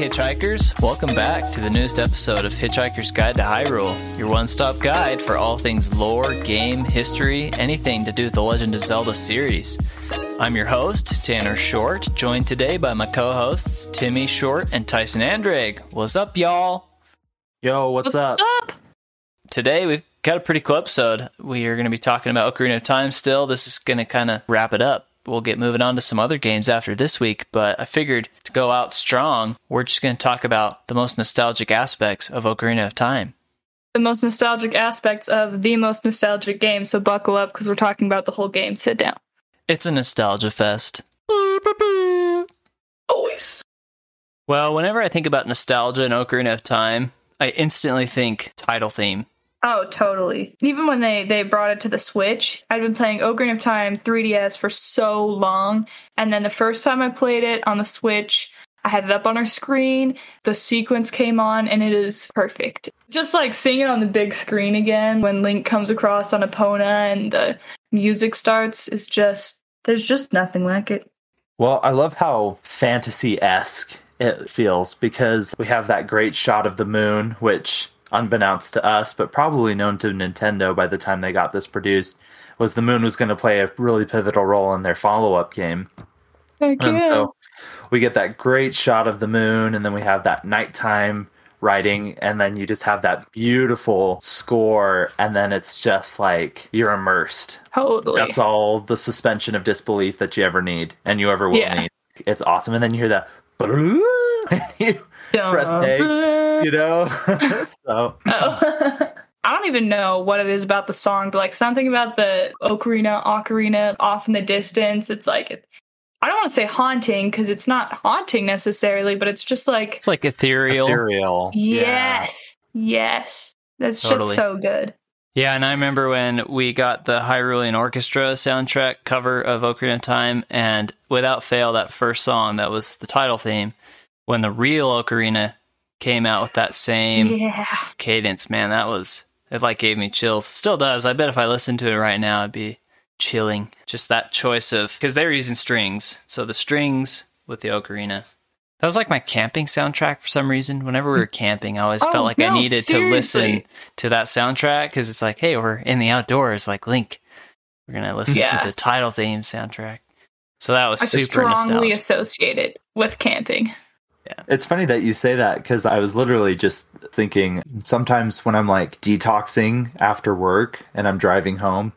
Hitchhikers. Welcome back to the newest episode of Hitchhiker's Guide to Hyrule, your one stop guide for all things lore, game, history, anything to do with the Legend of Zelda series. I'm your host, Tanner Short, joined today by my co hosts, Timmi Short and Tyson Andrade. What's up, y'all? Yo, what's, up? What's up? up? Today we've got a pretty cool episode. We are going to be talking about Ocarina of Time still. This is going to kind of wrap it up. We'll get moving on to some other games after this week, but I figured to go out strong, we're just going to talk about the most nostalgic aspects of Ocarina of Time. The most nostalgic aspects of the most nostalgic game, so buckle up because we're talking about the whole game. Sit down. It's a nostalgia fest. Always. Well, whenever I think about nostalgia and Ocarina of Time, I instantly think title theme. Oh, totally. Even when they they brought it to the Switch, I'd been playing Ocarina of Time 3DS for so long, and then the first time I played it on the Switch, I had it up on our screen. The sequence came on, and it is perfect. Just like seeing it on the big screen again when Link comes across on Epona and the music starts is just there's just nothing like it. Well, I love how fantasy esque it feels because we have that great shot of the moon, which, unbeknownst to us, but probably known to Nintendo by the time they got this produced, was the moon was going to play a really pivotal role in their follow up game. Heck And yeah. so we get that great shot of the moon, and then we have that nighttime writing, and then you just have that beautiful score, and then it's just like you're immersed. totally. That's all the suspension of disbelief that you ever need and you ever will Yeah. need. It's awesome. And then you hear that press A, you know? so Oh. I don't even know what it is about the song, but like something about the ocarina, ocarina off in the distance. It's like it, I don't want to say haunting because it's not haunting necessarily, but it's just like It's like ethereal. ethereal. Yeah. yes, yes, that's Totally. just so good. Yeah, and I remember when we got the Hyrulean Orchestra soundtrack cover of Ocarina of Time, and without fail, that first song that was the title theme, when the real Ocarina came out with that same Yeah, cadence, man, that was it. Like gave me chills. Still does. I bet if I listened to it right now, it'd be chilling. Just that choice of because they were using strings, so the strings with the Ocarina. That was like my camping soundtrack for some reason. Whenever we were camping, I always Oh, felt like I no, needed to listen to that soundtrack because it's like, hey, we're in the outdoors, like Link. We're gonna listen Yeah. to the title theme soundtrack. So that was I super strongly nostalgic. associate it with camping. Yeah. It's funny that you say that because I was literally just thinking sometimes when I'm like detoxing after work and I'm driving home,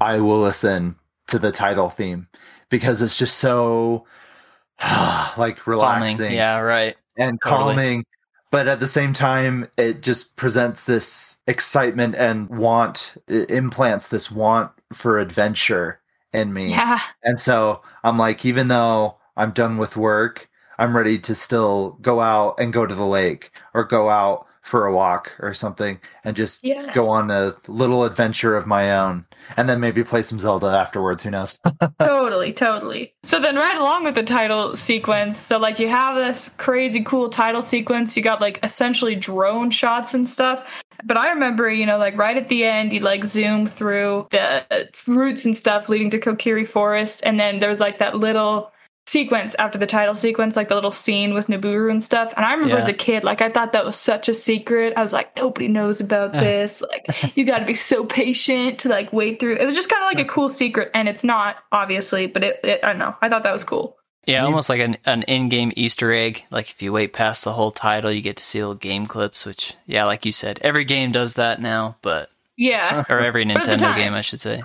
I will listen to the title theme because it's just so like Calming. relaxing. Yeah, right. and Totally. calming but at the same time it just presents this excitement and want it implants this want for adventure in me Yeah, and so i'm like even though i'm done with work i'm ready to still go out and go to the lake or go out for a walk or something and just Yes. go on a little adventure of my own and then maybe play some zelda afterwards who knows totally, totally. So then, right along with the title sequence, so like you have this crazy cool title sequence. You got like essentially drone shots and stuff. But I remember, you know, like right at the end, you like zoom through the roots and stuff leading to Kokiri Forest, and then there was like that little sequence after the title sequence, like the little scene with Nabooru and stuff. And I remember Yeah. as a kid, like I thought that was such a secret. I was like, nobody knows about this. like you got to be so patient to like wait through. It was just kind of like a cool secret, and it's not obviously, but it, it I don't know. I thought that was cool. Yeah, You- almost like an, an in-game Easter egg. Like if you wait past the whole title, you get to see little game clips. Which, yeah, like you said, every game does that now. But Yeah, or every Nintendo game, I should say.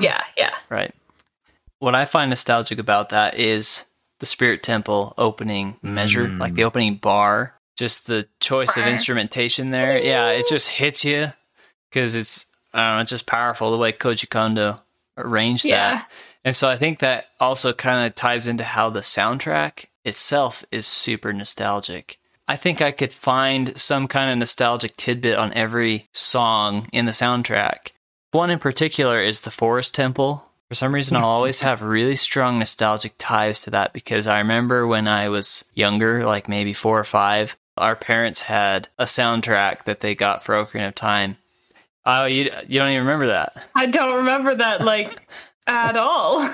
yeah, yeah. Right. What I find nostalgic about that is the Spirit Temple opening measure, Mm. like the opening bar. Just the choice of instrumentation there. Yeah, it just hits you because it's I don't know, it's just powerful the way Koji Kondo arranged Yeah. that. And so I think that also kind of ties into how the soundtrack itself is super nostalgic. I think I could find some kind of nostalgic tidbit on every song in the soundtrack. One in particular is the Forest Temple. For some reason, I'll always have really strong nostalgic ties to that because I remember when I was younger, like maybe four or five, our parents had a soundtrack that they got for Ocarina of Time. Oh, you you don't even remember that? I don't remember that like at all.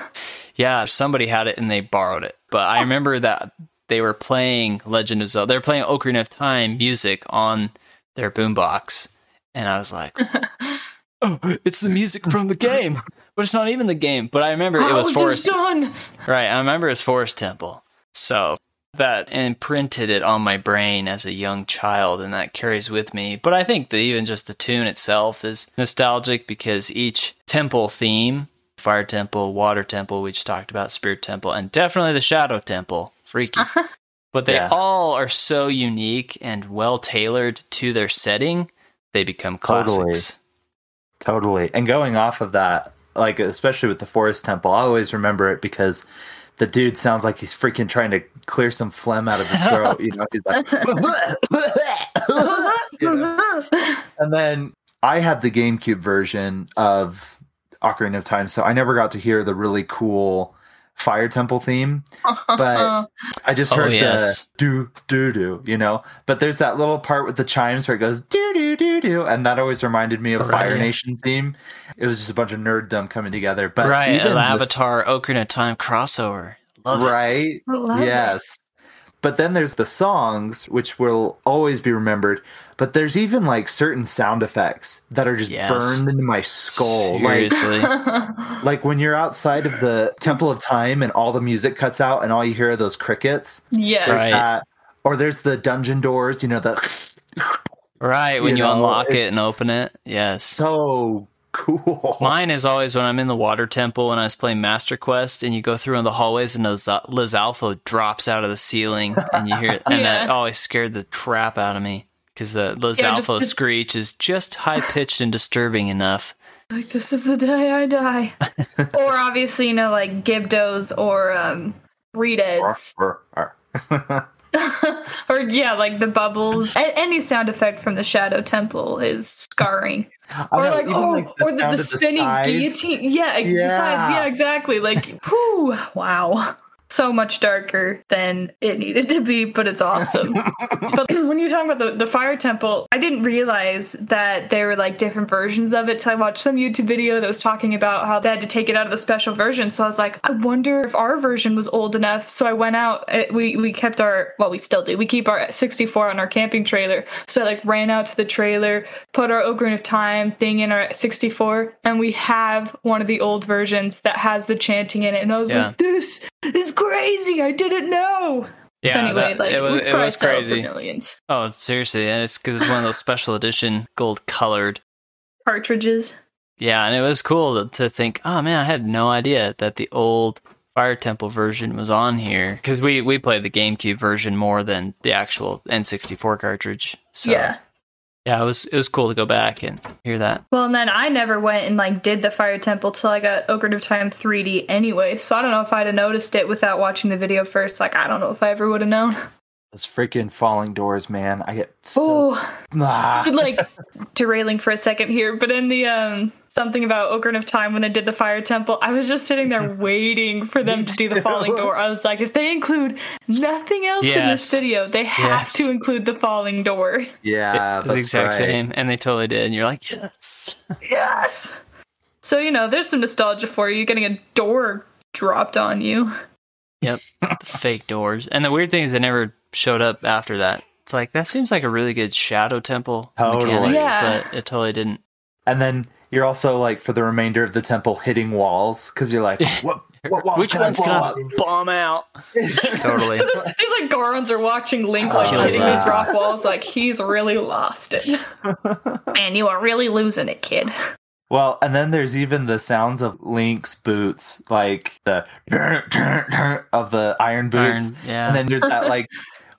Yeah, somebody had it and they borrowed it. But I oh. remember that they were playing Legend of Zelda. They were playing Ocarina of Time music on their boombox, and I was like, "Oh, it's the music from the game." But it's not even the game. But I remember it oh, was is Forest. done? Right. I remember it's Forest Temple. So that imprinted it on my brain as a young child, and that carries with me. But I think that even just the tune itself is nostalgic because each temple theme Fire Temple, Water Temple, we just talked about, Spirit Temple, and definitely the Shadow Temple freaky. Uh-huh. But they Yeah. all are so unique and well tailored to their setting, they become Totally. classics. Totally. And going off of that, like especially with the Forest Temple, I always remember it because the dude sounds like he's freaking trying to clear some phlegm out of his throat. you know, he's like, You know? and then I had the GameCube version of Ocarina of Time, so I never got to hear the really cool Fire Temple theme. But I just Oh, heard yes. the do do do, you know. But there's that little part with the chimes where it goes do do do do, and that always reminded me of Fire Nation theme. It was just a bunch of nerddom coming together. But right, an the- Avatar Ocarina of Time crossover. Love it. right? I love it. yes. But then there's the songs, which will always be remembered. But there's even like certain sound effects that are just Yes. burned into my skull. Like Seriously. like when you're outside of the Temple of Time and all the music cuts out and all you hear are those crickets. yes. There's Right. that. Or there's the dungeon doors, you know, the right, when You you, know, unlock it and open it. Yes. so cool. Mine is always when I'm in the water temple and I was playing Master Quest and you go through in the hallways and Liz Alpha drops out of the ceiling and you hear it. And that always scared the crap out of me because the Liz Yeah, Alpha just- screech is just high pitched and disturbing enough. Like this is the day I die. or obviously, you know, like Gibdos or um Redeads. or yeah, like the bubbles. A- any sound effect from the Shadow Temple is scarring. I Or know, like oh, like, the or the, the the spinning sides. guillotine. Yeah, yeah. Yeah. yeah, exactly. Like, whew, wow. So much darker than it needed to be, but it's awesome. but when you're talking about the, the fire temple, I didn't realize that there were like different versions of it. So I watched some YouTube video that was talking about how they had to take it out of the special version. So I was like, I wonder if our version was old enough. So I went out. uh, We we kept our well, we still do. We keep our 64 on our camping trailer. So I like ran out to the trailer, put our Ocarina of Time thing in our 64, and we have one of the old versions that has the chanting in it. And I was Yeah. like, this is crazy. I didn't know. Yeah, so anyway, that- like it was, it was sell it for crazy. millions. Oh, seriously. And it's because it's one of those special edition gold colored. Cartridges. Yeah, and it was cool to, to think, oh man, I had no idea that the old Fire Temple version was on here because we we played the GameCube version more than the actual N64 cartridge. So yeah. Yeah, it was it was cool to go back and hear that. Well, and then I never went and like did the Fire Temple till I got Ocarina of Time 3D anyway. So I don't know if I'd have noticed it without watching the video first. Like I don't know if I ever would have known. Those freaking falling doors, man. I get so Oh, ah. like derailing for a second here, but in the um something about Ocarina of Time when they did the Fire Temple, I was just sitting there waiting for them to do the falling door. I was like, if they include nothing else in this video, they have Yes. to include the falling door. Yeah, It's the exact right. same, and they totally did. And you're like, yes. Yes. So you know, there's some nostalgia for you getting a door dropped on you. Yep, the fake doors. And the weird thing is, they never showed up after that. It's like that seems like a really good Shadow Temple Totally. mechanic, Yeah. but it totally didn't. And then you're also like for the remainder of the temple hitting walls because you're like, what? What walls Which can one's gonna bomb out? Totally. So there's, there's like Gorons are watching Link like Oh, hitting these rock walls, like he's really lost it. Man, you are really losing it, kid. Well, and then there's even the sounds of Link's boots, like the of the iron boots. Iron- yeah. And then there's that like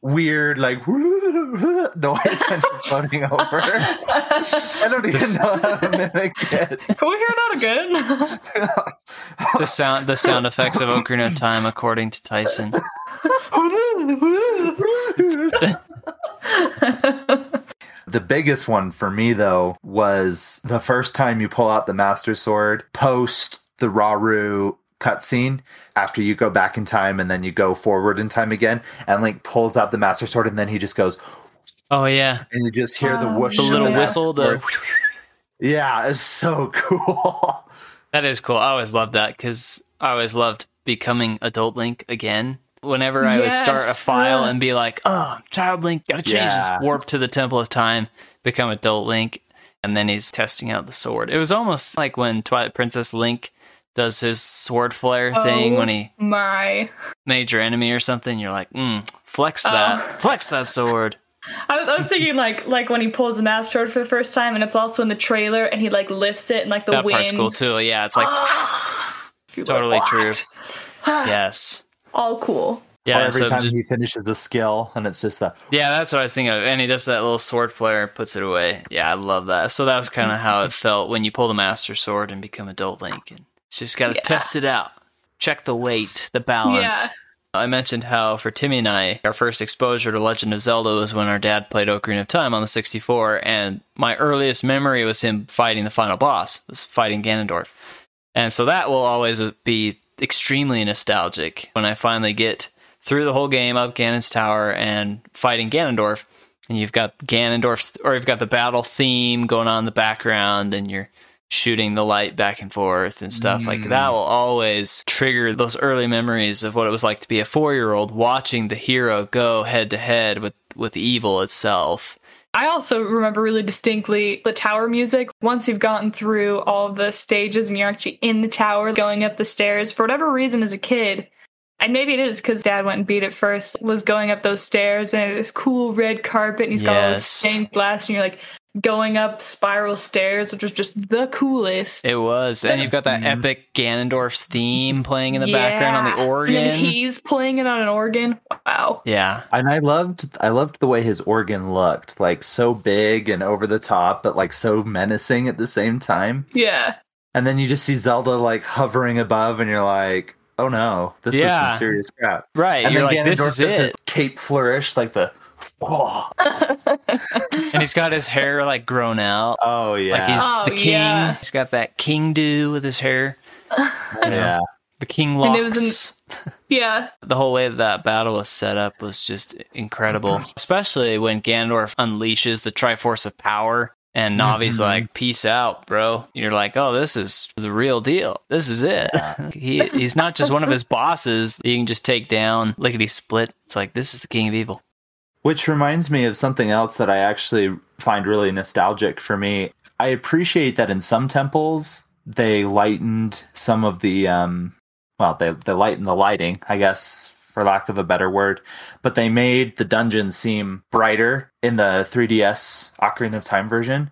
weird like noise kind of floating over. I don't even This- know how to mimic it. Can we hear that again? the sound the sound effects of Ocarina of Time, according to Tyson. The biggest one for me though was the first time you pull out the Master Sword post the Rauru cutscene after you go back in time and then you go forward in time again and Link pulls out the Master Sword and then he just goes Oh yeah, and you just hear the Oh, whoosh. the little the whistle. The Yeah, it's so cool. that is cool. I always loved that because I always loved becoming adult Link again. Whenever I would start a file Ugh. and be like, "Oh, child Link, gotta change Yeah. this warp to the Temple of Time, become adult Link," and then he's testing out the sword. It was almost like when Twilight Princess Link does his sword flare thing Oh. when he My. major enemy or something. You're like, mm, flex that, Oh. flex that sword. I was, I was thinking like like when he pulls the master sword for the first time, and it's also in the trailer, and he like lifts it, and like the that wind. part's cool too. Yeah, it's like totally like, true. Yes. All cool. Yeah, or every so time just- he finishes a skill, and it's just the Yeah, that's what I was thinking of. And he does that little sword flare, puts it away. Yeah, I love that. So that was kind of how it felt when you pull the Master Sword and become Adult Link. And it's just got to Yeah. test it out, check the weight, the balance. Yeah. I mentioned how for Timmi and I, our first exposure to Legend of Zelda was when our dad played Ocarina of Time on the 64, and my earliest memory was him fighting the final boss, was fighting Ganondorf. And so that will always be extremely nostalgic when I finally get through the whole game up Ganon's Tower and fighting Ganondorf. And you've got Ganondorf's, or you've got the battle theme going on in the background, and you're shooting the light back and forth and stuff like that hmm. will always trigger those early memories of what it was like to be a four-year-old watching the hero go head to head with with evil itself I also remember really distinctly the tower music. Once you've gotten through all the stages and you're actually in the tower going up the stairs, for whatever reason as a kid, and maybe it is because dad went and beat it first, was going up those stairs and this cool red carpet and he's got all this Yes. stained glass and you're like going up spiral stairs, which was just the coolest. it was and you've got that mm-hmm. epic ganondorf's theme playing in the background on the Yeah. organ And he's playing it on an organ. Wow. yeah And I loved I loved the way his organ looked, like so big and over the top, but like so menacing at the same time. Yeah. And then you just see Zelda like hovering above, and you're like, "Oh no, this is some serious crap." right And you're then like this Ganondorf is does his cape flourish, like the. Oh, and he's got his hair like grown out oh yeah, like he's Oh, the king yeah. he's got that king do with his hair you know, yeah. the king locks And it was Yeah. the whole way that, that battle was set up was just incredible. Especially when Ganondorf unleashes the Triforce of Power and Navi's Mhm. like, "Peace out, bro." You're like, "Oh, this is the real deal. This is it." he he's not just one of his bosses that you can just take down lickety split. It's like this is the king of evil. Which reminds me of something else that I actually find really nostalgic for me. I appreciate that in some temples they lightened some of the um well, they they lightened the lighting, I guess, for lack of a better word, but they made the dungeons seem brighter in the 3DS Ocarina of Time version.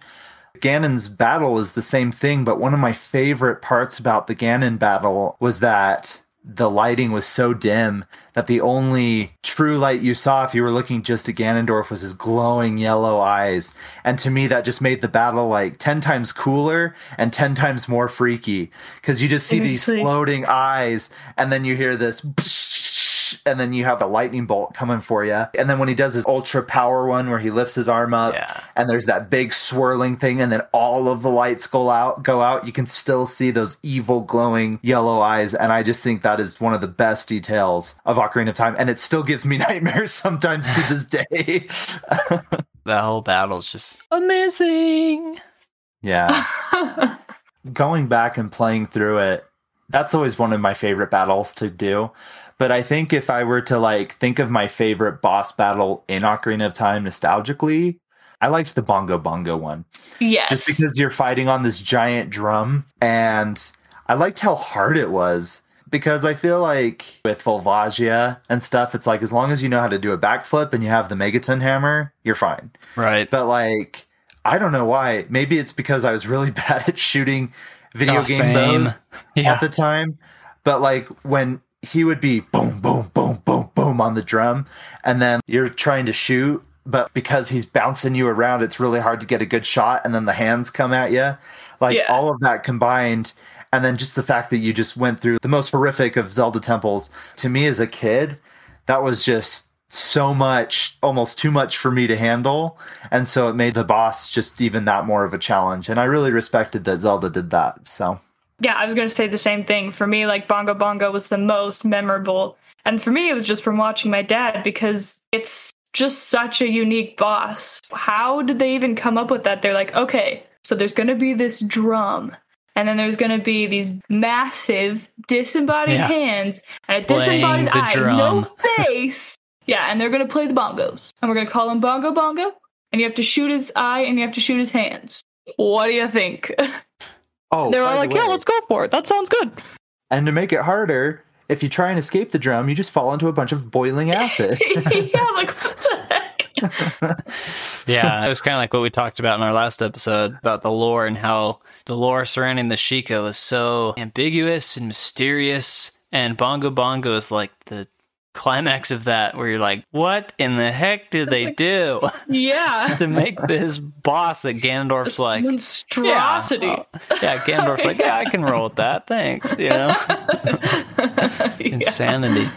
Ganon's battle is the same thing, but one of my favorite parts about the Ganon battle was that the lighting was so dim that the only true light you saw if you were looking just at Ganondorf was his glowing yellow eyes. And to me, that just made the battle like 10 times cooler and 10 times more freaky because you just see these floating eyes and then you hear this and then you have a lightning bolt coming for you. And then when he does his ultra power one where he lifts his arm up Yeah. and there's that big swirling thing and then all of the lights go out go out you can still see those evil glowing yellow eyes and i just think that is one of the best details of ocarina of time and it still gives me nightmares sometimes to this day That whole battle is just amazing. yeah going back and playing through it that's always one of my favorite battles to do but i think if i were to like think of my favorite boss battle in ocarina of time nostalgically i liked the bongo bongo one yes. just because you're fighting on this giant drum and i liked how hard it was because i feel like with volvagia and stuff it's like as long as you know how to do a backflip and you have the megaton hammer you're fine Right. but like i don't know why maybe it's because i was really bad at shooting video Oh, game same. bows Yeah. at the time but like when he would be boom boom boom boom boom on the drum. And then you're trying to shoot but because he's bouncing you around it's really hard to get a good shot. And then the hands come at you like Yeah. all of that combined. And then just the fact that you just went through the most horrific of zelda temples. To me as a kid that was just so much almost too much for me to handle. And so it made the boss just even that more of a challenge. And i really respected that zelda did that so Yeah, I was going to say the same thing. For me, like Bongo Bongo was the most memorable. And for me, it was just from watching my dad because it's just such a unique boss. How did they even come up with that? They're like, okay, so there's going to be this drum and then there's going to be these massive disembodied Yeah. hands and a Playing disembodied eye, no face. yeah, and they're going to play the bongos, and we're going to call him Bongo Bongo, and you have to shoot his eye and you have to shoot his hands. What do you think? Oh, They're by all the like, "Yeah, let's go for it. That sounds good." And to make it harder, if you try and escape the drum, you just fall into a bunch of boiling acid. yeah, like what the heck? Yeah, it was kind of like what we talked about in our last episode about the lore and how the lore surrounding the Sheikah was so ambiguous and mysterious. And Bongo Bongo is like the climax of that, where you're like, what in the heck did they do Yeah, to make this boss that Ganondorf's like, monstrosity. Yeah, oh, yeah, Ganondorf's like, yeah, I can roll with that. Thanks. You know? Insanity.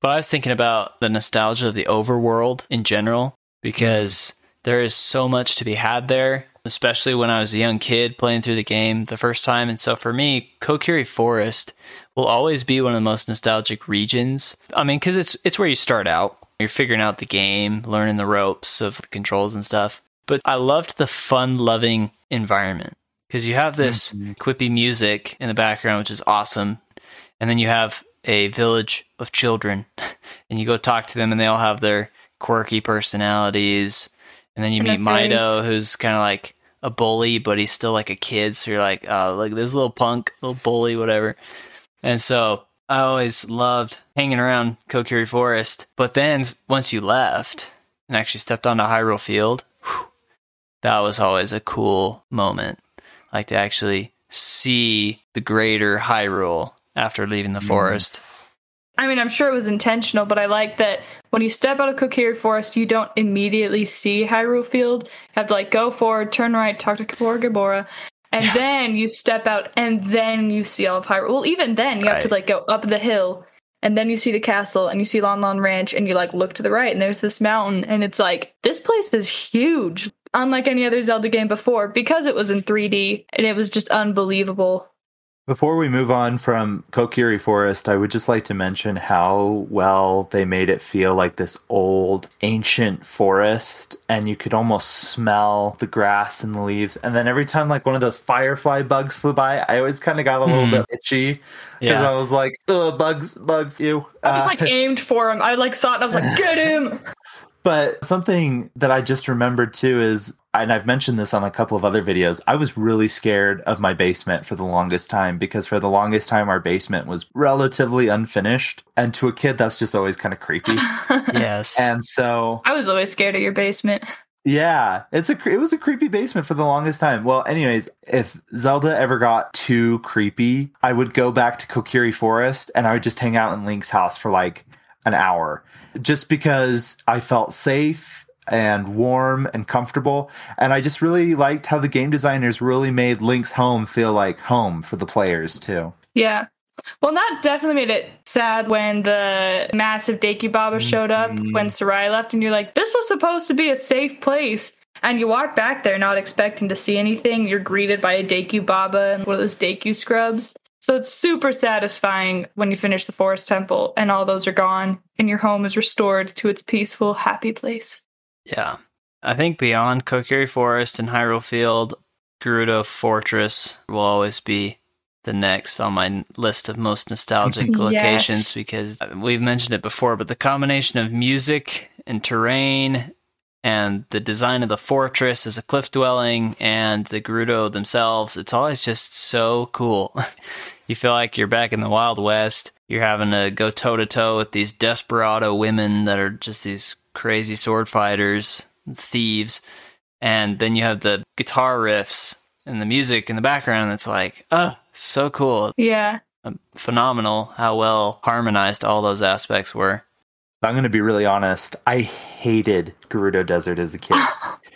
But I was thinking about the nostalgia of the overworld in general because there is so much to be had there, especially when I was a young kid playing through the game the first time. And so for me, Kokiri Forest will always be one of the most nostalgic regions. I mean, because it's it's where you start out. You're figuring out the game, learning the ropes of the controls and stuff. But I loved the fun-loving environment because you have this mm-hmm. quippy music in the background, which is awesome, and then you have a village of children, and you go talk to them, and they all have their quirky personalities, and then you meet their things. Mido, who's kind of like a bully, but he's still like a kid. So you're like, oh, like this little punk, little bully, whatever. And so I always loved hanging around Kokiri Forest. But then once you left and actually stepped onto Hyrule Field, whew, that was always a cool moment. Like to actually see the greater Hyrule after leaving the mm. forest. I mean, I'm sure it was intentional, but I like that when you step out of Kokiri Forest, you don't immediately see Hyrule Field. You have to like go forward, turn right, talk to Kaepora Gaebora, and then you step out, and then you see all of Hyrule. Well, even then, you have to like go up the hill, and then you see the castle, and you see Lon Lon Ranch, and you like look to the right, and there's this mountain, and it's like this place is huge, unlike any other Zelda game before, because it was in 3D, and it was just unbelievable. Before we move on from Kokiri Forest, I would just like to mention how well they made it feel like this old, ancient forest, and you could almost smell the grass and the leaves. And then every time, like one of those firefly bugs flew by, I always kind of got a little Hmm. bit itchy because Yeah. I was like, "Ugh, bugs, bugs, you." I was Uh, like aimed for him. I like saw it, and I was like, get him. But something that I just remembered too is, and I've mentioned this on a couple of other videos, I was really scared of my basement for the longest time because for the longest time, our basement was relatively unfinished. And to a kid, that's just always kind of creepy. Yes. and so, I was always scared of your basement. yeah, it's a, cre- it was a creepy basement for the longest time. Well, anyways, if Zelda ever got too creepy, I would go back to Kokiri Forest and I would just hang out in Link's house for like an hour just because I felt safe and warm and comfortable. And I just really liked how the game designers really made Link's home feel like home for the players too. Yeah. Well, that definitely made it sad when the massive Deku Baba showed up Mhm. when Saria left, and you're like, this was supposed to be a safe place. And you walk back there not expecting to see anything. You're greeted by a Deku Baba and one of those Deku scrubs. So it's super satisfying when you finish the Forest Temple and all those are gone and your home is restored to its peaceful, happy place. Yeah. I think beyond Kokiri Forest and Hyrule Field, Gerudo Fortress will always be the next on my list of most nostalgic Yes. locations because we've mentioned it before, but the combination of music and terrain and the design of the fortress as a cliff dwelling and the Gerudo themselves, it's always just so cool. you feel like you're back in the Wild West. You're having to go toe to toe with these desperado women that are just these crazy sword fighters, thieves. And then you have the guitar riffs and the music in the background that's like, oh, so cool. Yeah. Um, phenomenal how well harmonized all those aspects were. I'm going to be really honest. I hated Gerudo Desert as a kid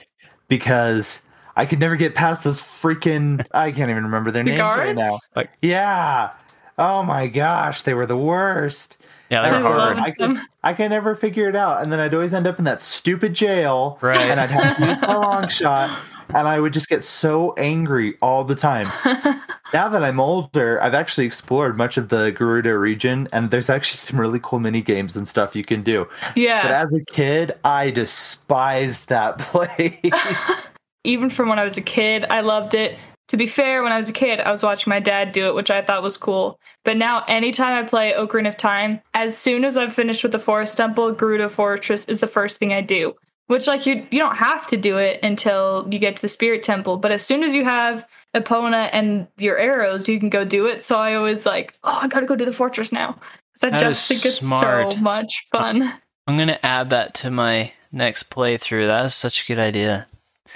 because I could never get past those freaking. I can't even remember their The names right now. Like- yeah. Oh my gosh, they were the worst. Yeah, they were I so hard. love I could. I could never figure it out, and then I'd always end up in that stupid jail, Right. and I'd have to use my long shot, and I would just get so angry all the time. Now that I'm older, I've actually explored much of the Gerudo region, and there's actually some really cool mini games and stuff you can do. Yeah. But yeah. as a kid, I despised that place. Even from when I was a kid, I loved it to be fair, when I was a kid, I was watching my dad do it, which I thought was cool. But now, anytime I play Ocarina of Time, as soon as I've finished with the Forest Temple, Gerudo Fortress is the first thing I do. Which, like, you you don't have to do it until you get to the Spirit Temple. But as soon as you have Epona and your arrows, you can go do it. So I always like, oh, I gotta go do the fortress now. Because I That just is think it's smart. so much fun. I'm gonna add that to my next playthrough. That is such a good idea.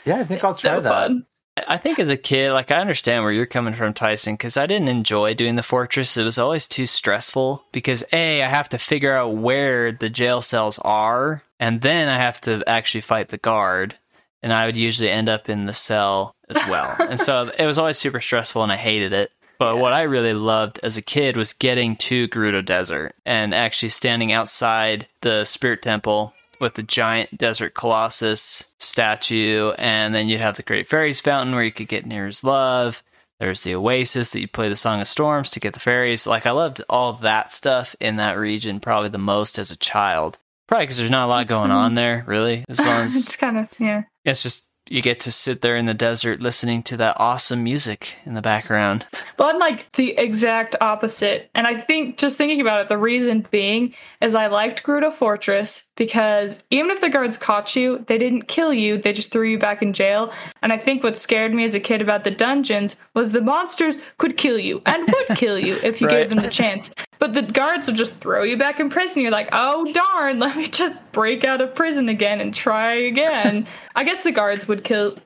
Yeah, I think I'll try so that. fun. I think as a kid, like I understand where you're coming from, Tyson, because I didn't enjoy doing the fortress. It was always too stressful because A, I have to figure out where the jail cells are, and then I have to actually fight the guard, and I would usually end up in the cell as well. and so it was always super stressful, and I hated it. But what I really loved as a kid was getting to Gerudo Desert and actually standing outside the Spirit Temple with the giant desert colossus statue, and then you'd have the Great Fairies Fountain where you could get Nayru's Love. There's the Oasis that you play the Song of Storms to get the fairies. Like I loved all of that stuff in that region probably the most as a child. Probably because there's not a lot going on there, really. As long as it's kind of yeah. it's just you get to sit there in the desert listening to that awesome music in the background. Well, I'm like the exact opposite. And I think just thinking about it, the reason being is I liked Gerudo Fortress because even if the guards caught you, they didn't kill you, they just threw you back in jail. And I think what scared me as a kid about the dungeons was the monsters could kill you and would kill you if you Right. gave them the chance. But the guards would just throw you back in prison. You're like, oh darn, let me just break out of prison again and try again. I guess the guards would kill.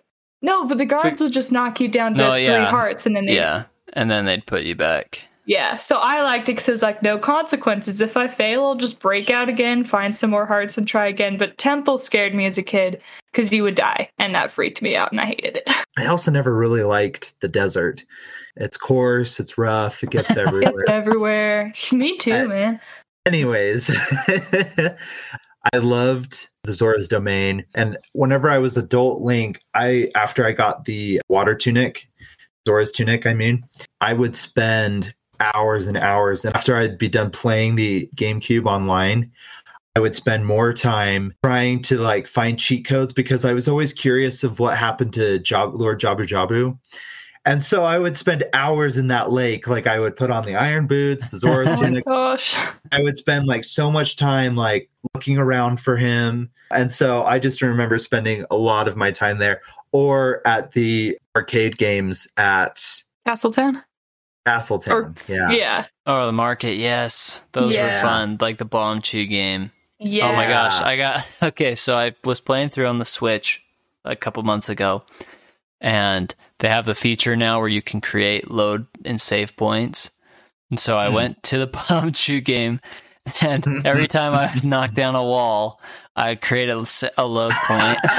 No, but the guards would just knock you down to No, three yeah. hearts and then they Yeah. And then they'd put you back. Yeah, so I liked it because there's like no consequences. If I fail, I'll just break out again, find some more hearts, and try again. But Temple scared me as a kid because you would die, and that freaked me out, and I hated it. I also never really liked the desert. It's coarse, it's rough, it gets everywhere. it's everywhere. me too, I- man. Anyways, I loved the Zora's Domain. And whenever I was adult Link, I after I got the water tunic, Zora's tunic, I mean, I would spend hours and hours. And after I'd be done playing the GameCube online, I would spend more time trying to like find cheat codes because I was always curious of what happened to Job- Lord Jabu Jabu. And so I would spend hours in that lake. Like I would put on the iron boots, the Zora's Oh my gosh. I would spend like so much time like looking around for him. And so I just remember spending a lot of my time there or at the arcade games at Castletown? Castletown. Or- yeah. Yeah. Oh, the market, yes. Those were fun. Like the Bombchu game. Yeah. Oh my gosh. I got okay, so I was playing through on the Switch a couple months ago. And they have the feature now where you can create load and save points. And so I Hmm. went to the Bombchu game and every time I knocked down a wall, I'd create a load point.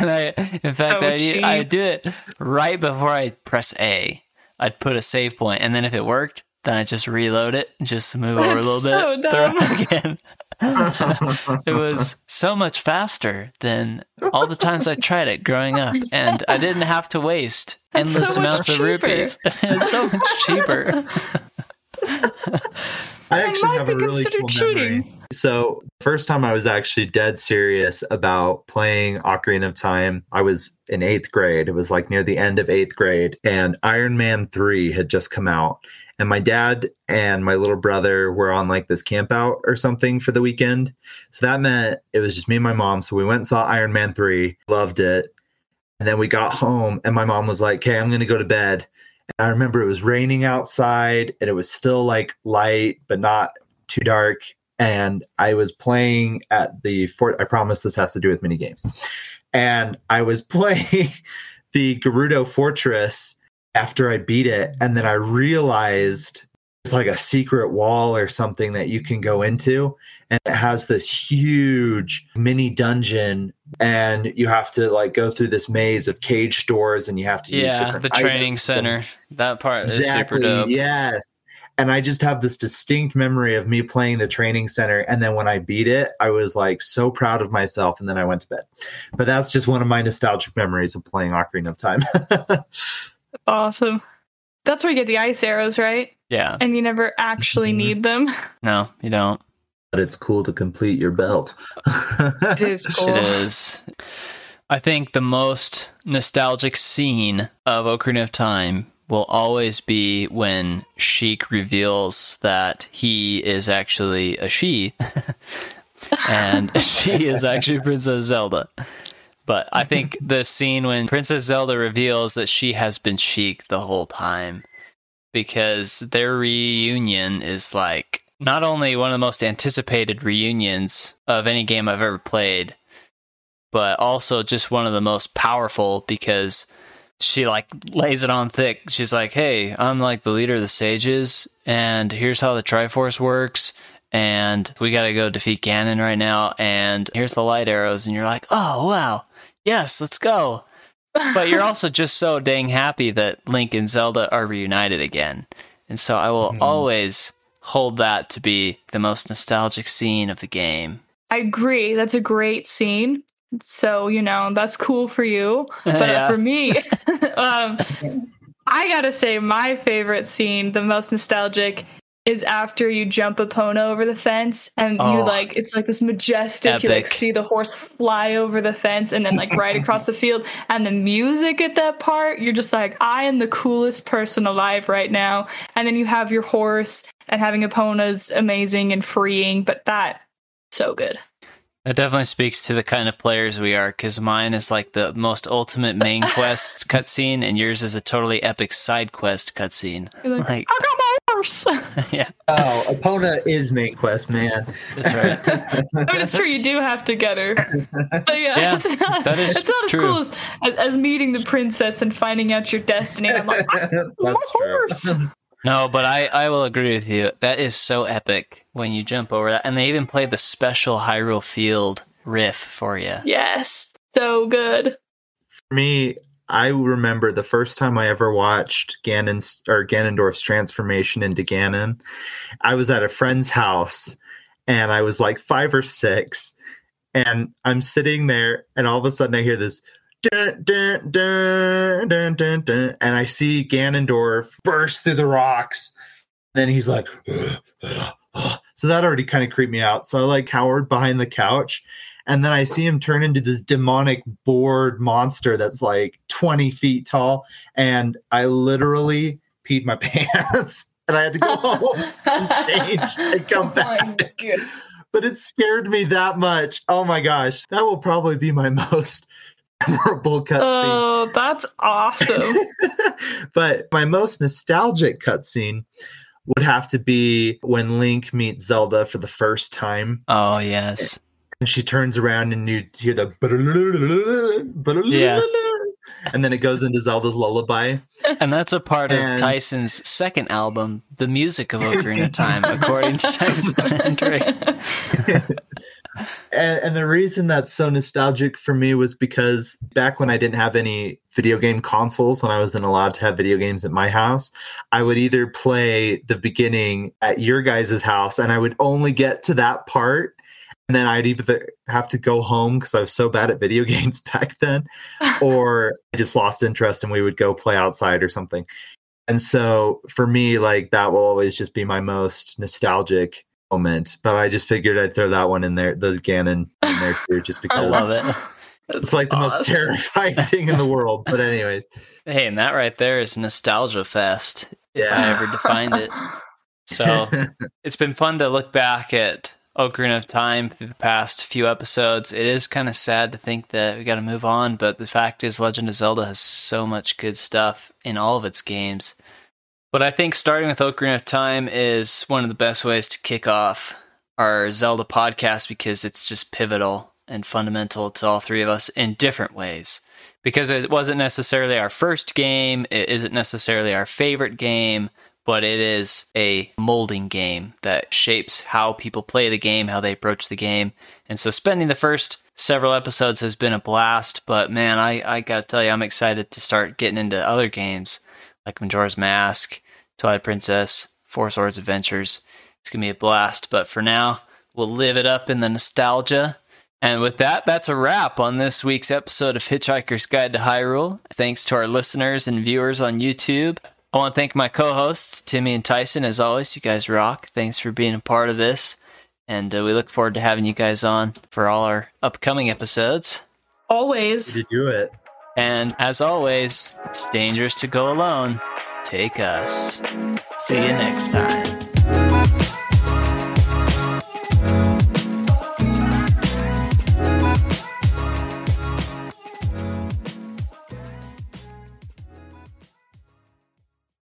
and I, in fact, Oh, I. I do it right before I press A. I'd put a save point, and then if it worked, then I just reload it, and just move over a little so bit, throw it again. it was so much faster than all the times I tried it growing up, and I didn't have to waste That's endless so amounts of cheaper. rupees. it's so much cheaper. I actually might have be a really considered cool cheating. memory. So, first time I was actually dead serious about playing Ocarina of Time, I was in eighth grade. It was like near the end of eighth grade, and Iron Man 3 had just come out. And my dad and my little brother were on like this camp out or something for the weekend. So that meant it was just me and my mom. So we went and saw Iron Man 3, loved it. And then we got home, and my mom was like, Okay, I'm going to go to bed. And I remember it was raining outside and it was still like light, but not too dark. And I was playing at the fort. I promise this has to do with mini games. And I was playing the Gerudo Fortress after I beat it. And then I realized it's like a secret wall or something that you can go into. And it has this huge mini dungeon. And you have to like go through this maze of cage doors and you have to use yeah, different the training items and- center. That part is super dope. Yes. And I just have this distinct memory of me playing the training center. And then when I beat it, I was like so proud of myself. And then I went to bed. But that's just one of my nostalgic memories of playing Ocarina of Time. Awesome. That's where you get the ice arrows, right? Yeah, And you never actually Mhm. need them. no, you don't. but it's cool to complete your belt. It is cool. It is. I think the most nostalgic scene of Ocarina of Time will always be when Sheik reveals that he is actually a she and she is actually Princess Zelda. But I think the scene when Princess Zelda reveals that she has been Sheik the whole time because their reunion is like not only one of the most anticipated reunions of any game I've ever played, but also just one of the most powerful because she like lays it on thick. She's like, "Hey, I'm like the leader of the sages, and here's how the Triforce works, and we got to go defeat Ganon right now, and here's the light arrows." And you're like, "Oh wow, yes, let's go." But you're also just so dang happy that Link and Zelda are reunited again, and so I will mm-hmm. always hold that to be the most nostalgic scene of the game. I agree. That's a great scene. So, you know, that's cool for you. But yeah. for me, um, I gotta say, my favorite scene, the most nostalgic, is after you jump Epona over the fence and oh, you like it's like this majestic epic. you like see the horse fly over the fence and then like right across the field and the music at that part you're just like I am the coolest person alive right now and then you have your horse and having Epona's amazing and freeing but that so good that definitely speaks to the kind of players we are, because mine is like the most ultimate main quest cutscene, and yours is a totally epic side quest cutscene. Like, like, I horse. yeah. Oh, Epona is main quest, man. That's right. I mean, it's true. You do have to get her. But yeah, yeah it's not, that is it's not true. as cool as, as, meeting the princess and finding out your destiny. I'm like, ah, my horse. No, but I, I will agree with you. That is so epic when you jump over that. And they even play the special Hyrule Field riff for you. Yes. So good. For me, I remember the first time I ever watched Ganon's or Ganondorf's transformation into Ganon. I was at a friend's house and I was like five or six. And I'm sitting there, and all of a sudden I hear this Dun, dun, dun, dun, dun, dun, and I see Ganondorf burst through the rocks. Then he's like, so that already kind of creeped me out. So I like cowered behind the couch. And then I see him turn into this demonic board monster that's like 20 feet tall. And I literally peed my pants and I had to go home and change and come oh back. But it scared me that much. Oh my gosh. That will probably be my most memorable cutscene. Oh, that's awesome. but my most nostalgic cutscene would have to be when Link meets Zelda for the first time. Oh, yes. And she turns around and you hear the yeah. And then it goes into Zelda's lullaby. And that's a part and... of Tyson's second album, The Music of Ocarina of Time, according to Tyson and and, and, the reason that's so nostalgic for me was because back when I didn't have any video game consoles, when I wasn't allowed to have video games at my house, I would either play the beginning at your guys' house and I would only get to that part. And then I'd either have to go home because I was so bad at video games back then, or I just lost interest and we would go play outside or something. And so for me, like that will always just be my most nostalgic moment, but I just figured I'd throw that one in there, the Ganon in there too, just because. I love it. It's like the awesome. most terrifying thing in the world. But anyways. Hey, and that right there is nostalgia fest. Yeah. If I ever defined it. So it's been fun to look back at Oh, Ocarina of Time through the past few episodes. It is kind of sad to think that we got to move on, but the fact is, Legend of Zelda has so much good stuff in all of its games. But I think starting with oh, Ocarina of Time is one of the best ways to kick off our Zelda podcast because it's just pivotal and fundamental to all three of us in different ways. Because it wasn't necessarily our first game, it isn't necessarily our favorite game, but it is a molding game that shapes how people play the game, how they approach the game. And so spending the first several episodes has been a blast, but man, I, I gotta tell you, I'm excited to start getting into other games like Majora's Mask Twilight Princess, Four Swords Adventures. It's to be a blast. But for now, we'll live it up in the nostalgia. And with that, that's a wrap on this week's episode of Hitchhiker's Guide to Hyrule. Thanks to our listeners and viewers on YouTube. I want to thank my co hosts, Timmi and Tyson. As always, you guys rock. Thanks for being a part of this. And uh, we look forward to having you guys on for all our upcoming episodes. Always. to do it. And as always, it's dangerous to go alone. Take us. See you next time.